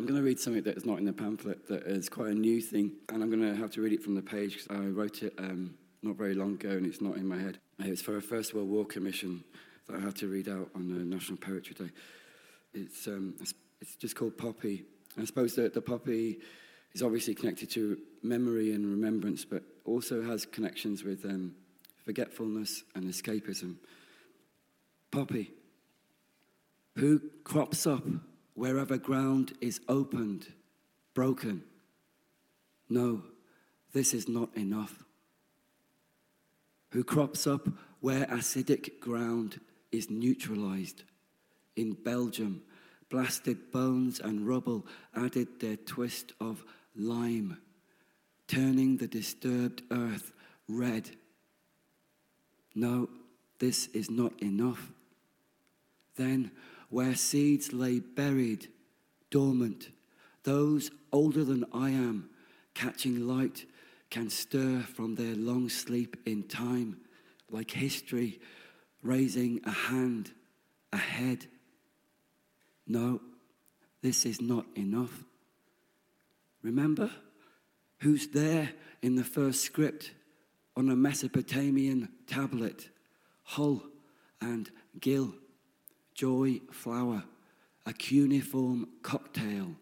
I'm going to read something that is not in the pamphlet that is quite a new thing, and I'm going to have to read it from the page because I wrote it um, not very long ago and it's not in my head. It's for a First World War commission that I had to read out on the National Poetry Day. It's, um, it's just called Poppy. I suppose that the poppy is obviously connected to memory and remembrance, but also has connections with um, forgetfulness and escapism. Poppy, who crops up wherever ground is opened, broken. No, this is not enough. Who crops up where acidic ground is neutralized. In Belgium, blasted bones and rubble added their twist of lime, turning the disturbed earth red. No, this is not enough. Then where seeds lay buried, dormant. Those older than I am, catching light, can stir from their long sleep in time, like history, raising a hand, a head. No, this is not enough. Remember who's there in the first script on a Mesopotamian tablet? Hull and Gill joy flower, a cuneiform cocktail,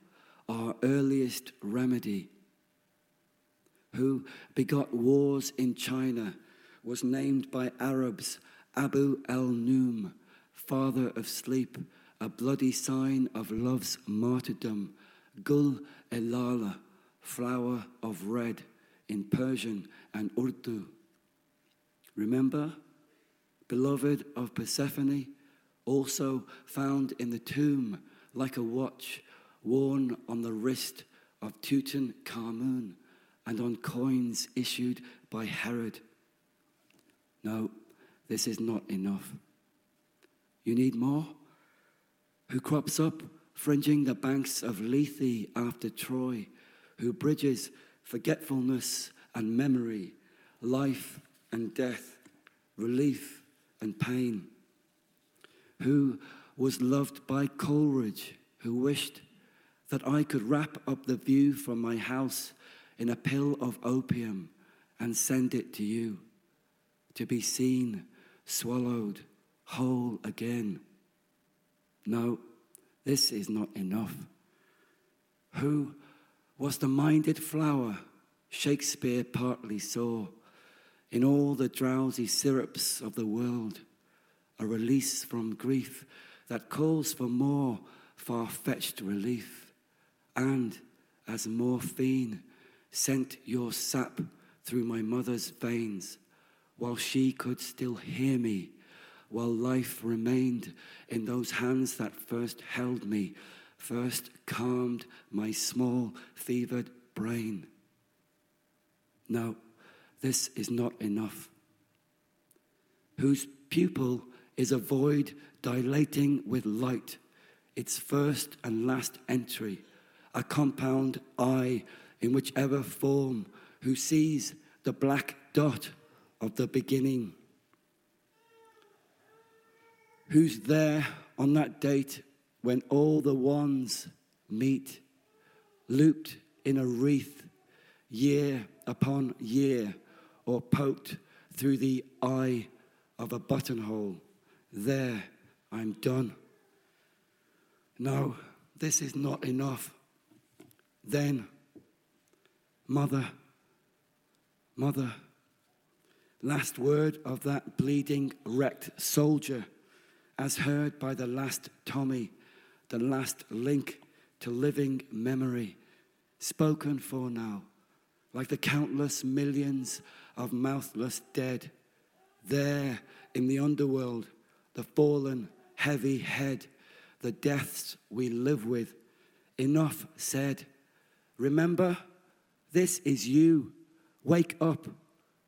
our earliest remedy. Who begot wars in China, was named by Arabs Abu el Noom, father of sleep, a bloody sign of love's martyrdom, Gul Elala, flower of red in Persian and Urdu. Remember, beloved of Persephone, also found in the tomb like a watch worn on the wrist of Tutankhamun and on coins issued by Herod. No, this is not enough. You need more? Who crops up fringing the banks of Lethe after Troy, who bridges forgetfulness and memory, life and death, relief and pain who was loved by Coleridge, who wished that I could wrap up the view from my house in a pill of opium and send it to you, to be seen, swallowed, whole again. No, this is not enough. Who was the minded flower Shakespeare partly saw in all the drowsy syrups of the world? A release from grief that calls for more far fetched relief. And as morphine sent your sap through my mother's veins, while she could still hear me, while life remained in those hands that first held me, first calmed my small, fevered brain. Now, this is not enough. Whose pupil is a void dilating with light, its first and last entry, a compound eye in whichever form, who sees the black dot of the beginning. Who's there on that date when all the ones meet, looped in a wreath, year upon year, or poked through the eye of a buttonhole? There, I'm done. No, this is not enough. Then, Mother, Mother, last word of that bleeding, wrecked soldier, as heard by the last Tommy, the last link to living memory, spoken for now, like the countless millions of mouthless dead, there in the underworld the fallen, heavy head, the deaths we live with. Enough said. Remember, this is you. Wake up.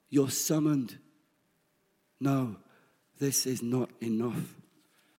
You're summoned. No, this is not enough.